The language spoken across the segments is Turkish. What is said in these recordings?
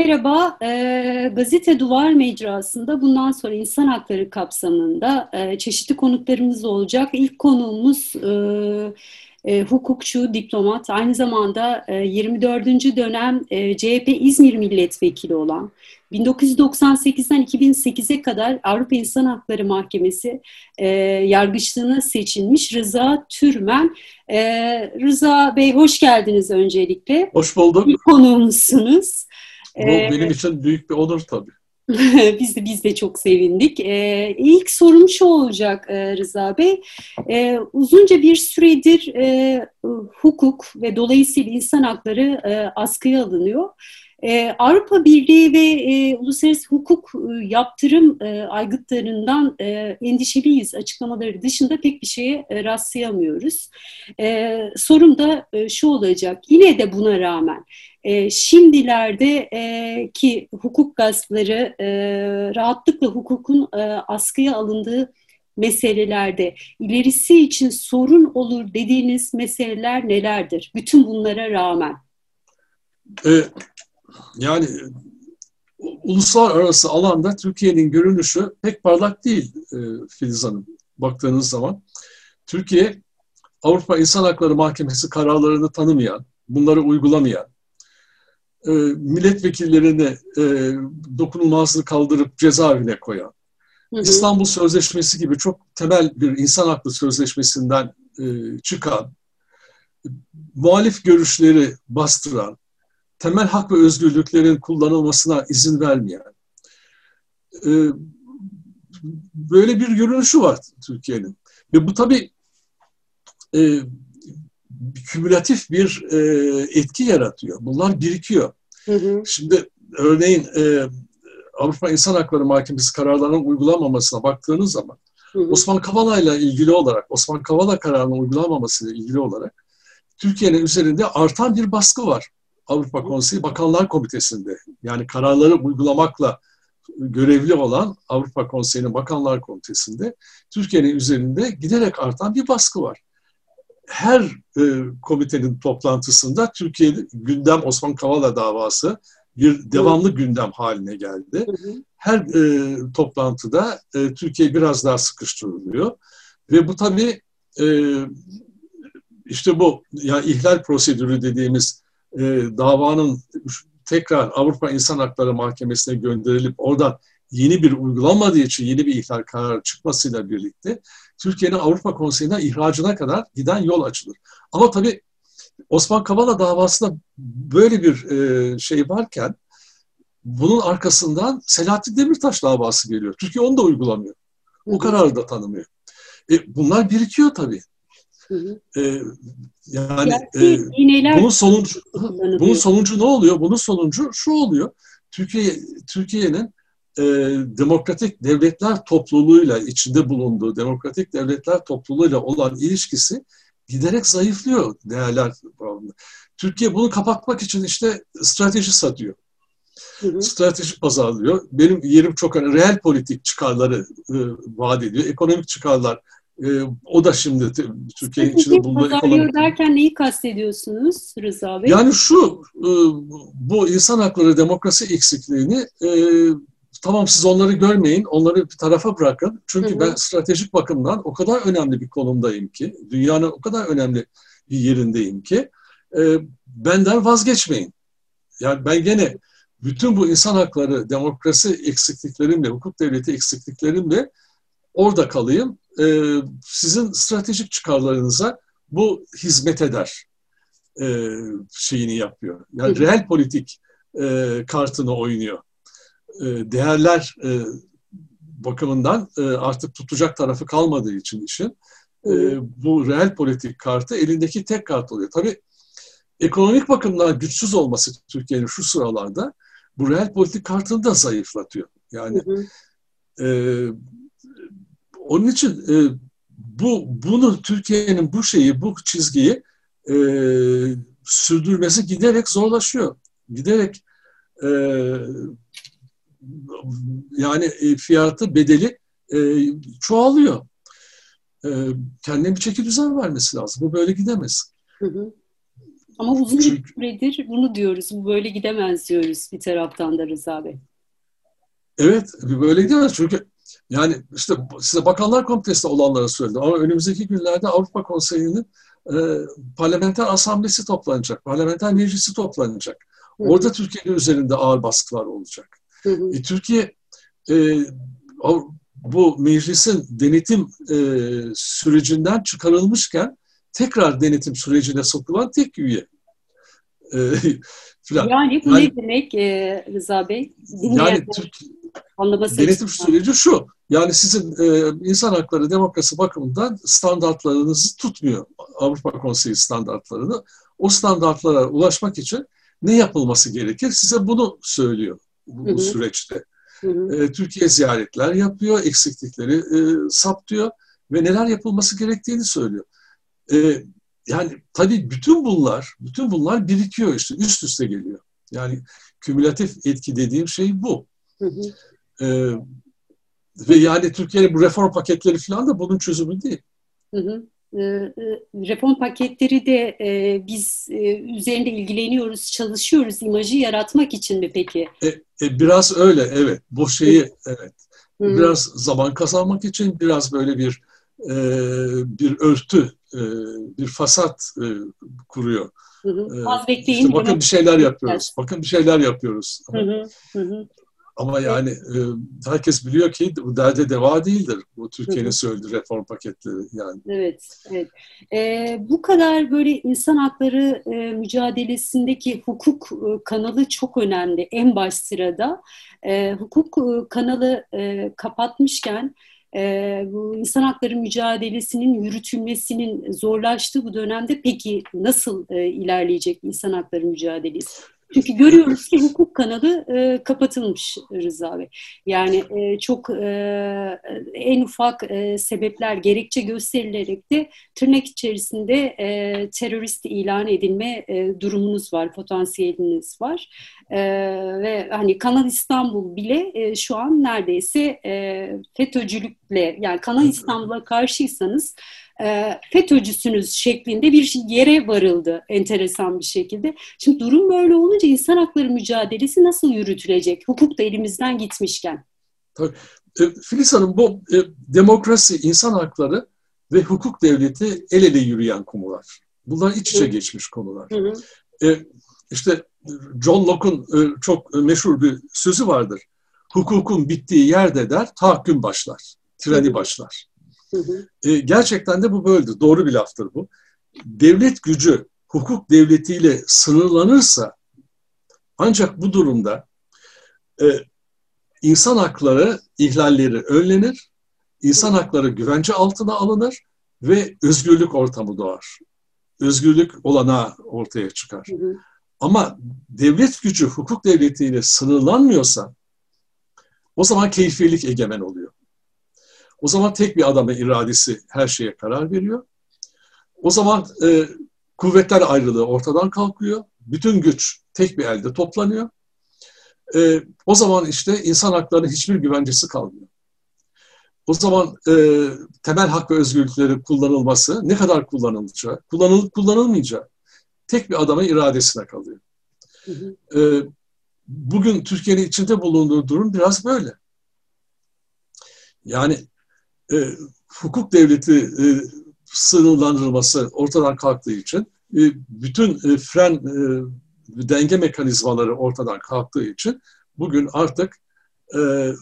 Merhaba, e, Gazete Duvar Mecrası'nda bundan sonra insan hakları kapsamında e, çeşitli konuklarımız olacak. İlk konuğumuz e, e, hukukçu, diplomat, aynı zamanda e, 24. dönem e, CHP İzmir Milletvekili olan, 1998'den 2008'e kadar Avrupa İnsan Hakları Mahkemesi e, yargıçlığına seçilmiş Rıza Türmen. E, Rıza Bey hoş geldiniz öncelikle. Hoş bulduk. İlk konuğumuzsunuz. Bu ee, benim için büyük bir onur tabii. biz de biz de çok sevindik. Ee, ilk sorum şu olacak e, Rıza Bey. Ee, uzunca bir süredir e, hukuk ve dolayısıyla insan hakları e, askıya alınıyor. Ee, Avrupa Birliği ve e, uluslararası hukuk e, yaptırım e, aygıtlarından e, endişeliyiz açıklamaları dışında pek bir şeye e, rastlayamıyoruz. E, sorum da e, şu olacak, yine de buna rağmen e, şimdilerde e, ki hukuk gaspları e, rahatlıkla hukukun e, askıya alındığı meselelerde ilerisi için sorun olur dediğiniz meseleler nelerdir? Bütün bunlara rağmen. E, yani uluslararası alanda Türkiye'nin görünüşü pek parlak değil e, Filiz Hanım baktığınız zaman. Türkiye Avrupa İnsan Hakları Mahkemesi kararlarını tanımayan, bunları uygulamayan, e, milletvekillerini e, dokunulmazlığı kaldırıp cezaevine koyan, hı hı. İstanbul Sözleşmesi gibi çok temel bir insan haklı sözleşmesinden e, çıkan, muhalif görüşleri bastıran, temel hak ve özgürlüklerin kullanılmasına izin vermeyen, e, böyle bir görünüşü var Türkiye'nin. Ve bu tabii e, kümülatif bir e, etki yaratıyor. Bunlar birikiyor. Hı hı. Şimdi örneğin e, Avrupa İnsan Hakları Mahkemesi kararlarının uygulanmamasına baktığınız zaman hı hı. Osman Kavala ile ilgili olarak, Osman Kavala kararının uygulanmamasıyla ilgili olarak Türkiye'nin üzerinde artan bir baskı var. Avrupa Konseyi Bakanlar Komitesi'nde. Yani kararları uygulamakla görevli olan Avrupa Konseyi'nin Bakanlar Komitesi'nde Türkiye'nin üzerinde giderek artan bir baskı var her e, komitenin toplantısında Türkiye gündem Osman Kavala davası bir devamlı gündem haline geldi. Her e, toplantıda e, Türkiye biraz daha sıkıştırılıyor ve bu tabii e, işte bu yani ihlal prosedürü dediğimiz e, davanın tekrar Avrupa İnsan Hakları Mahkemesi'ne gönderilip oradan yeni bir uygulanmadığı için yeni bir ihlal kararı çıkmasıyla birlikte Türkiye'nin Avrupa Konseyi'nden ihracına kadar giden yol açılır. Ama tabii Osman Kavala davasında böyle bir e, şey varken bunun arkasından Selahattin Demirtaş davası geliyor. Türkiye onu da uygulamıyor. O kararı da tanımıyor. E, bunlar birikiyor tabii. E, yani e, bunun sonucu bunun sonucu ne oluyor? Bunun sonucu şu oluyor. Türkiye Türkiye'nin e, demokratik devletler topluluğuyla içinde bulunduğu demokratik devletler topluluğuyla olan ilişkisi giderek zayıflıyor değerler bağlamında. Türkiye bunu kapatmak için işte strateji satıyor. Hı hı. Strateji pazarlıyor. Benim yerim çok hani reel politik çıkarları e, vaat ediyor. Ekonomik çıkarlar e, o da şimdi Türkiye'nin içinde bulunduğu ekonomik... derken neyi kastediyorsunuz Rıza Bey? Yani şu, e, bu insan hakları demokrasi eksikliğini e, tamam siz onları görmeyin, onları bir tarafa bırakın. Çünkü hı hı. ben stratejik bakımdan o kadar önemli bir konumdayım ki, dünyanın o kadar önemli bir yerindeyim ki, e, benden vazgeçmeyin. Yani ben gene bütün bu insan hakları, demokrasi eksikliklerimle, hukuk devleti eksikliklerimle orada kalayım. E, sizin stratejik çıkarlarınıza bu hizmet eder e, şeyini yapıyor. Yani hı reel politik e, kartını oynuyor. E, değerler e, bakımından e, artık tutacak tarafı kalmadığı için işin bu reel politik kartı elindeki tek kart oluyor. Tabii ekonomik bakımdan güçsüz olması Türkiye'nin şu sıralarda bu reel politik kartını da zayıflatıyor. Yani hı hı. E, onun için e, bu bunu Türkiye'nin bu şeyi, bu çizgiyi e, sürdürmesi giderek zorlaşıyor. Giderek e, yani e, fiyatı bedeli e, çoğalıyor. E, kendine bir çeki düzen vermesi lazım. Bu böyle gidemez. Hı hı. Ama uzun bir süredir bunu diyoruz. Bu böyle gidemez diyoruz bir taraftan da Rıza Bey. Evet, böyle gidemez. Çünkü yani işte size Bakanlar Komitesi'nde olanları söyledim ama önümüzdeki günlerde Avrupa Konseyi'nin e, parlamenter asamblesi toplanacak, parlamenter meclisi toplanacak. Orada hı Türkiye'nin üzerinde ağır baskılar olacak. Hı hı. E, Türkiye e, bu meclisin denetim e, sürecinden çıkarılmışken tekrar denetim sürecine sokulan tek üye. E, falan. Yani bu yani, ne demek e, Rıza Bey? Yani Türk, denetim süreci şu. Yani sizin e, insan hakları demokrasi bakımından standartlarınızı tutmuyor. Avrupa Konseyi standartlarını. O standartlara ulaşmak için ne yapılması gerekir? Size bunu söylüyor bu, hı hı. süreçte. E, Türkiye ziyaretler yapıyor, eksiklikleri e, saptıyor ve neler yapılması gerektiğini söylüyor. E, yani tabii bütün bunlar, bütün bunlar birikiyor işte, üst üste geliyor. Yani kümülatif etki dediğim şey bu. Hı hı. E, ve yani Türkiye'nin bu reform paketleri falan da bunun çözümü değil. Hı hı. Ee, e, reform paketleri de e, biz e, üzerinde ilgileniyoruz, çalışıyoruz imajı yaratmak için mi peki? E, e, biraz öyle evet. Bu şeyi evet. Hı. Biraz zaman kazanmak için biraz böyle bir e, bir örtü, e, bir fasat e, kuruyor. Hı hı. Az bekleyin. İşte bakın bir şeyler yapıyoruz. Bakın bir şeyler yapıyoruz. Hı hı. Hı hı. Ama yani e, herkes biliyor ki bu derde deva değildir. Bu Türkiye'nin söylediği reform paketleri yani. Evet, evet. E, bu kadar böyle insan hakları e, mücadelesindeki hukuk e, kanalı çok önemli. En baş sırada e, hukuk e, kanalı e, kapatmışken e, bu insan hakları mücadelesinin yürütülmesinin zorlaştığı bu dönemde peki nasıl e, ilerleyecek insan hakları mücadelesi? Çünkü görüyoruz ki hukuk kanalı e, kapatılmış Rıza Bey. Yani e, çok e, en ufak e, sebepler gerekçe gösterilerek de tırnak içerisinde e, terörist ilan edilme e, durumunuz var, potansiyeliniz var. E, ve hani Kanal İstanbul bile e, şu an neredeyse e, FETÖ'cülükle yani Kanal İstanbul'a karşıysanız FETÖ'cüsünüz şeklinde bir yere varıldı enteresan bir şekilde. Şimdi durum böyle olunca insan hakları mücadelesi nasıl yürütülecek? Hukuk da elimizden gitmişken. Tabii. E, Filiz Hanım bu e, demokrasi, insan hakları ve hukuk devleti el ele yürüyen konular. Bunlar iç içe hı. geçmiş konular. Hı hı. E, işte John Locke'un e, çok meşhur bir sözü vardır. Hukukun bittiği yerde der, tahakküm başlar, treni başlar. E, gerçekten de bu böyledir. Doğru bir laftır bu. Devlet gücü hukuk devletiyle sınırlanırsa ancak bu durumda e, insan hakları ihlalleri önlenir, insan hakları güvence altına alınır ve özgürlük ortamı doğar. Özgürlük olanağı ortaya çıkar. Hı hı. Ama devlet gücü hukuk devletiyle sınırlanmıyorsa o zaman keyfilik egemen oluyor. O zaman tek bir adamın iradesi her şeye karar veriyor. O zaman e, kuvvetler ayrılığı ortadan kalkıyor. Bütün güç tek bir elde toplanıyor. E, o zaman işte insan haklarının hiçbir güvencesi kalmıyor. O zaman e, temel hak ve özgürlükleri kullanılması ne kadar kullanılacağı, kullanılıp kullanılmayacağı tek bir adamın iradesine kalıyor. Hı hı. E, bugün Türkiye'nin içinde bulunduğu durum biraz böyle. Yani e, hukuk devleti e, sınırlandırılması ortadan kalktığı için e, bütün e, fren e, denge mekanizmaları ortadan kalktığı için bugün artık e,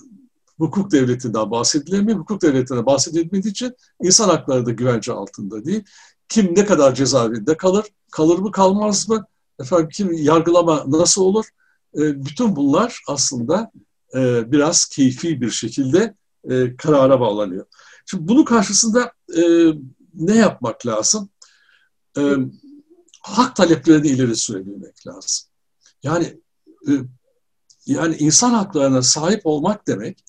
hukuk devletinden bahsedilemiyor. Hukuk devletinden bahsedilmediği için insan hakları da güvence altında değil. Kim ne kadar cezaevinde kalır, kalır mı kalmaz mı? Efendim kim yargılama nasıl olur? E, bütün bunlar aslında e, biraz keyfi bir şekilde e, karara bağlanıyor. Şimdi bunun karşısında e, ne yapmak lazım? E, hak taleplerini ileri sürebilmek lazım. Yani e, yani insan haklarına sahip olmak demek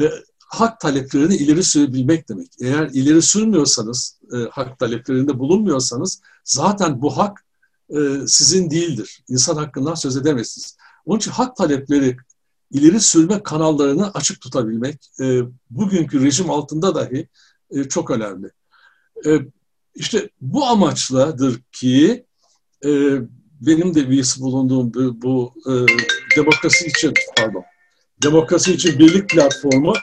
e, hak taleplerini ileri sürebilmek demek. Eğer ileri sürmüyorsanız, e, hak taleplerinde bulunmuyorsanız zaten bu hak e, sizin değildir. İnsan hakkından söz edemezsiniz. Onun için hak talepleri ileri sürme kanallarını açık tutabilmek e, bugünkü rejim altında dahi e, çok önemli. E, işte bu amaçladır ki benim de üyesi bulunduğum bu, bu e, demokrasi için pardon demokrasi için birlik platformu.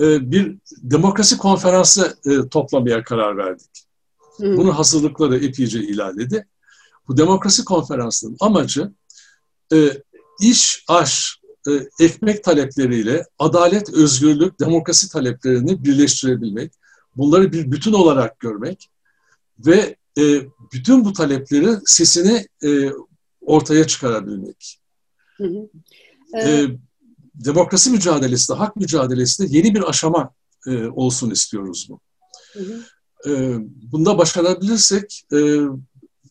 E, bir demokrasi konferansı e, toplamaya karar verdik. Hı. Bunun hazırlıkları epeyce ilerledi. Bu demokrasi konferansının amacı e, iş, aş, e, ekmek talepleriyle adalet, özgürlük, demokrasi taleplerini birleştirebilmek, bunları bir bütün olarak görmek ve e, bütün bu talepleri sesini e, ortaya çıkarabilmek. Hı hı. Evet. E, demokrasi mücadelesi de, hak mücadelesi de yeni bir aşama e, olsun istiyoruz bu. Hı hı. E, bunda başarabilirsek e,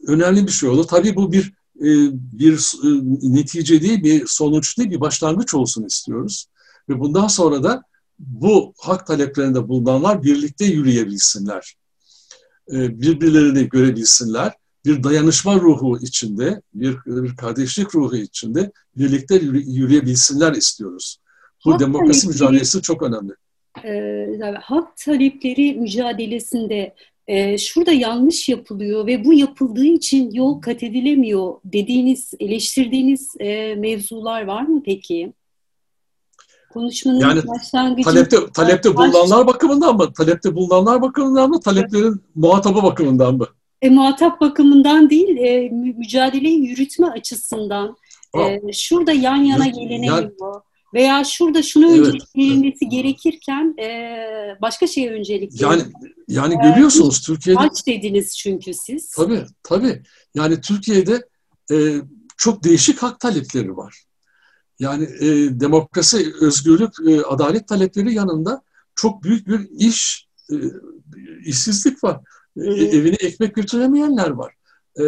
önemli bir şey olur. Tabii bu bir e, bir e, netice değil, bir sonuç değil, bir başlangıç olsun istiyoruz. Ve bundan sonra da bu hak taleplerinde bulunanlar birlikte yürüyebilsinler. E, birbirlerini görebilsinler. Bir dayanışma ruhu içinde, bir, bir kardeşlik ruhu içinde birlikte yürüyebilsinler istiyoruz. Bu hak demokrasi talepleri, mücadelesi çok önemli. E, hak talepleri mücadelesinde e, şurada yanlış yapılıyor ve bu yapıldığı için yol kat edilemiyor dediğiniz, eleştirdiğiniz e, mevzular var mı peki? Konuşmanın yani başlangıcı... Talepte, talepte bulunanlar bakımından mı? Talepte bulunanlar bakımından mı? Taleplerin evet. muhatabı bakımından mı? E, muhatap bakımından değil, e, mücadeleyi yürütme açısından. E, şurada yan yana gelenemiyor. Yani, veya şurada şunu evet. öncelik verilmesi gerekirken e, başka şeye öncelik Yani yani görüyorsunuz Türkiye'de aç dediniz çünkü siz. Tabii tabii. Yani Türkiye'de e, çok değişik hak talepleri var. Yani e, demokrasi, özgürlük, e, adalet talepleri yanında çok büyük bir iş, e, işsizlik var. E, evine ekmek götüremeyenler var. E,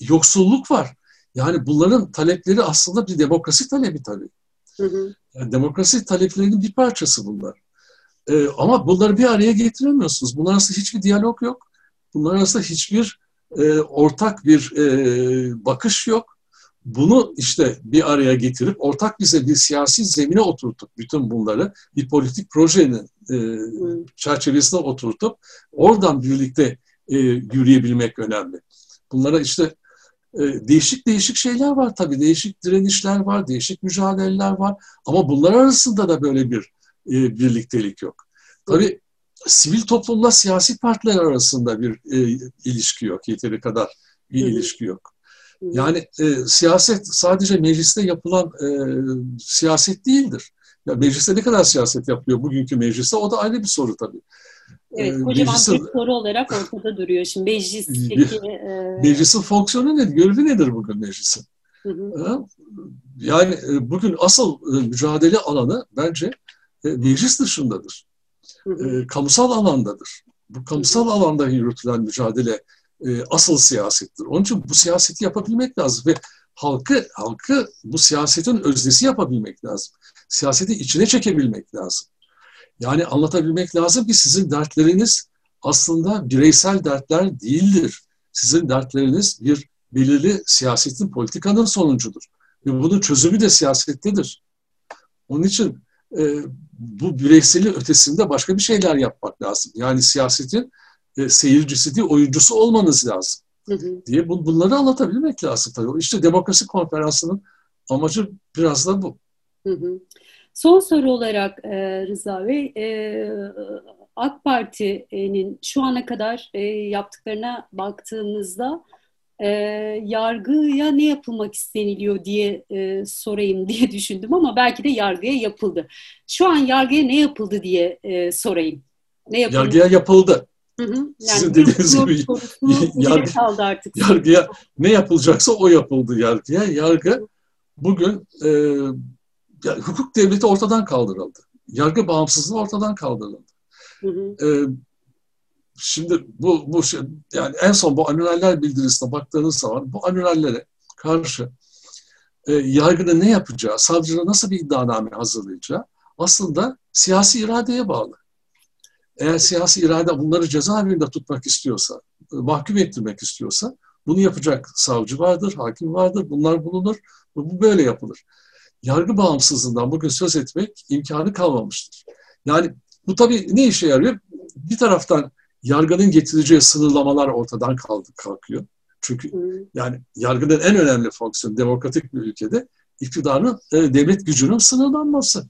yoksulluk var. Yani bunların talepleri aslında bir demokrasi talebi tabii. Yani demokrasi taleplerinin bir parçası bunlar. Ee, ama bunları bir araya getiremiyorsunuz. Bunlar arasında hiçbir diyalog yok. Bunlar arasında hiçbir e, ortak bir e, bakış yok. Bunu işte bir araya getirip ortak bize bir siyasi zemine oturtup bütün bunları bir politik projenin e, çerçevesine oturtup oradan birlikte e, yürüyebilmek önemli. Bunlara işte değişik değişik şeyler var tabii. Değişik direnişler var, değişik mücadeleler var. Ama bunlar arasında da böyle bir e, birliktelik yok. Tabii sivil toplumla siyasi partiler arasında bir e, ilişki yok. Yeteri kadar bir ilişki yok. Yani e, siyaset sadece mecliste yapılan e, siyaset değildir. Ya mecliste ne kadar siyaset yapıyor bugünkü mecliste o da ayrı bir soru tabii. Evet, ee, kocaman meclisin, bir soru olarak ortada duruyor. Şimdi meclisteki... E... Meclisin fonksiyonu nedir? Görevi nedir bugün meclisin? Hı hı. Yani e, bugün asıl e, mücadele alanı bence e, meclis dışındadır. Hı hı. Kamusal alandadır. Bu kamusal hı. alanda yürütülen mücadele asıl siyasettir. Onun için bu siyaseti yapabilmek lazım ve halkı halkı bu siyasetin öznesi yapabilmek lazım. Siyaseti içine çekebilmek lazım. Yani anlatabilmek lazım ki sizin dertleriniz aslında bireysel dertler değildir. Sizin dertleriniz bir belirli siyasetin, politikanın sonucudur. Ve bunun çözümü de siyasettedir. Onun için e, bu bireyseli ötesinde başka bir şeyler yapmak lazım. Yani siyasetin e, seyircisi değil, oyuncusu olmanız lazım. Hı hı. diye bu, bunları anlatabilmek lazım tabii. İşte demokrasi konferansının amacı biraz da bu. Hı hı. Son soru olarak e, Rıza Bey, e, AK Parti'nin şu ana kadar e, yaptıklarına baktığımızda e, yargıya ne yapılmak isteniliyor diye e, sorayım diye düşündüm ama belki de yargıya yapıldı. Şu an yargıya ne yapıldı diye e, sorayım. Ne yapıldı? Yargıya yapıldı. Hı hı. Yani Sizin dediğiniz gibi yargı, artık. yargıya ne yapılacaksa o yapıldı yargıya. Yargı bugün e, hukuk devleti ortadan kaldırıldı. Yargı bağımsızlığı ortadan kaldırıldı. Hı hı. Ee, şimdi bu bu şey, yani en son bu anülaller bildirisine baktığınız zaman bu anülallere karşı e, yargının ne yapacağı, savcının nasıl bir iddianame hazırlayacağı aslında siyasi iradeye bağlı. Eğer siyasi irade bunları cezaevinde tutmak istiyorsa, e, mahkum ettirmek istiyorsa bunu yapacak savcı vardır, hakim vardır, bunlar bulunur. Bu böyle yapılır yargı bağımsızlığından bugün söz etmek imkanı kalmamıştır. Yani bu tabii ne işe yarıyor? Bir taraftan yargının getireceği sınırlamalar ortadan kalktı, kalkıyor. Çünkü yani yargının en önemli fonksiyonu demokratik bir ülkede iktidarın e, devlet gücünün sınırlanması.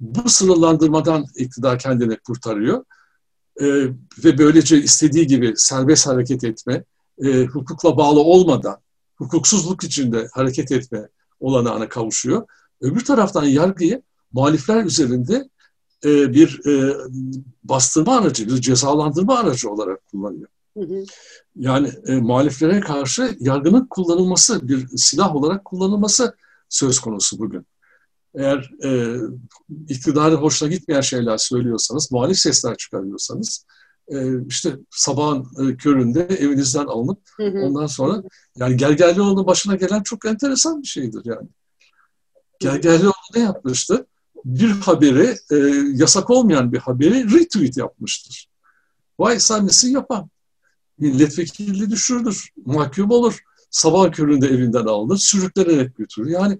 Bu sınırlandırmadan iktidar kendini kurtarıyor e, ve böylece istediği gibi serbest hareket etme, e, hukukla bağlı olmadan hukuksuzluk içinde hareket etme olanağına kavuşuyor. Öbür taraftan yargıyı muhalifler üzerinde e, bir e, bastırma aracı, bir cezalandırma aracı olarak kullanıyor. Hı hı. Yani e, muhaliflere karşı yargının kullanılması, bir silah olarak kullanılması söz konusu bugün. Eğer e, iktidarı hoşuna gitmeyen şeyler söylüyorsanız, muhalif sesler çıkarıyorsanız, işte sabahın e, köründe evinizden alınıp hı hı. ondan sonra yani Gergerlioğlu'nun başına gelen çok enteresan bir şeydir yani. Gergerlioğlu ne yapmıştı? Bir haberi, e, yasak olmayan bir haberi retweet yapmıştır. Vay sen nesin yapan? Milletvekili düşürülür, mahkum olur. Sabah köründe evinden alınır, sürüklenerek götürür. Yani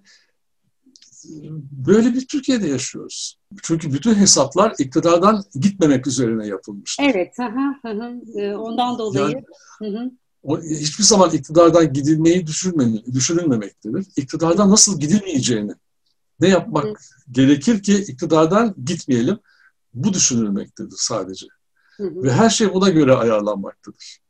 böyle bir Türkiye'de yaşıyoruz. Çünkü bütün hesaplar iktidardan gitmemek üzerine yapılmış. Evet. Ee, ondan dolayı. Yani, hı hı. O, hiçbir zaman iktidardan gidilmeyi düşünülmemektedir. İktidardan nasıl gidilmeyeceğini, ne yapmak hı. gerekir ki iktidardan gitmeyelim, bu düşünülmektedir sadece. Hı hı. Ve her şey buna göre ayarlanmaktadır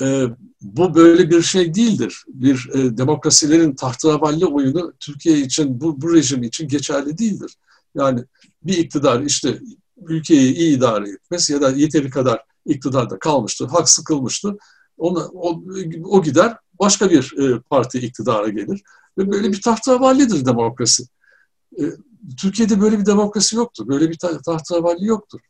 e, bu böyle bir şey değildir. Bir e, demokrasilerin tahterevalli oyunu Türkiye için, bu, bu rejim için geçerli değildir. Yani bir iktidar işte ülkeyi iyi idare etmez ya da yeteri kadar iktidarda kalmıştır, hak sıkılmıştır. Ona, o, o gider başka bir e, parti iktidara gelir. Ve böyle bir tahterevallidir demokrasi. E, Türkiye'de böyle bir demokrasi yoktur. Böyle bir tahterevalli yoktur.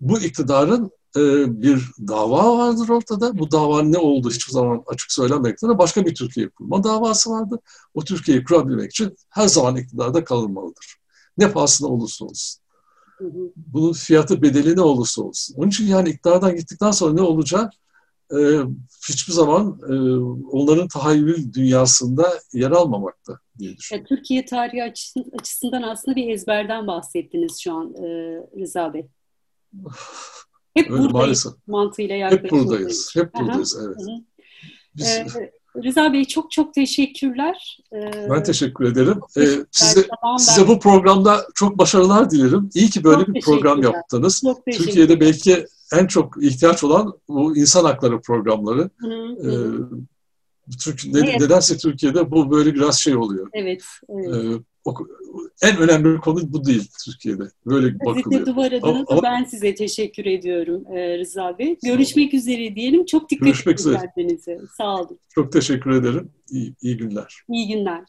Bu iktidarın e, bir dava vardır ortada. Bu davanın ne olduğu hiçbir zaman açık söylemekte de başka bir Türkiye kurma davası vardır. O Türkiye'yi kurabilmek için her zaman iktidarda kalınmalıdır. Ne pahasına olursa olsun. Bunun fiyatı bedeli ne olursa olsun. Onun için yani iktidardan gittikten sonra ne olacağı e, hiçbir zaman e, onların tahayyül dünyasında yer almamakta diye düşünüyorum. Türkiye tarihi açısından aslında bir ezberden bahsettiniz şu an e, Rıza Bey. Hep Öyle buradayız maalesef. mantığıyla yaklaşıyoruz. Hep buradayız. Hep buradayız, evet. Biz... Ee, Rıza Bey çok çok teşekkürler. Ee, ben teşekkür ederim. Ee, size, size bu programda çok başarılar dilerim. İyi ki böyle çok bir program yaptınız. Çok Türkiye'de belki en çok ihtiyaç olan bu insan hakları programları. Hı hı. Ee, Türk, ne, evet. Nedense Türkiye'de bu böyle biraz şey oluyor. Evet. evet. Ee, en önemli konu bu değil Türkiye'de. Böyle bakılıyor. Gazete Duvar adına da ben size teşekkür ediyorum e, Rıza Bey. Görüşmek üzere diyelim. Çok dikkat Görüşmek edin kendinize. Sağ olun. Çok teşekkür ederim. İyi, iyi günler. İyi günler.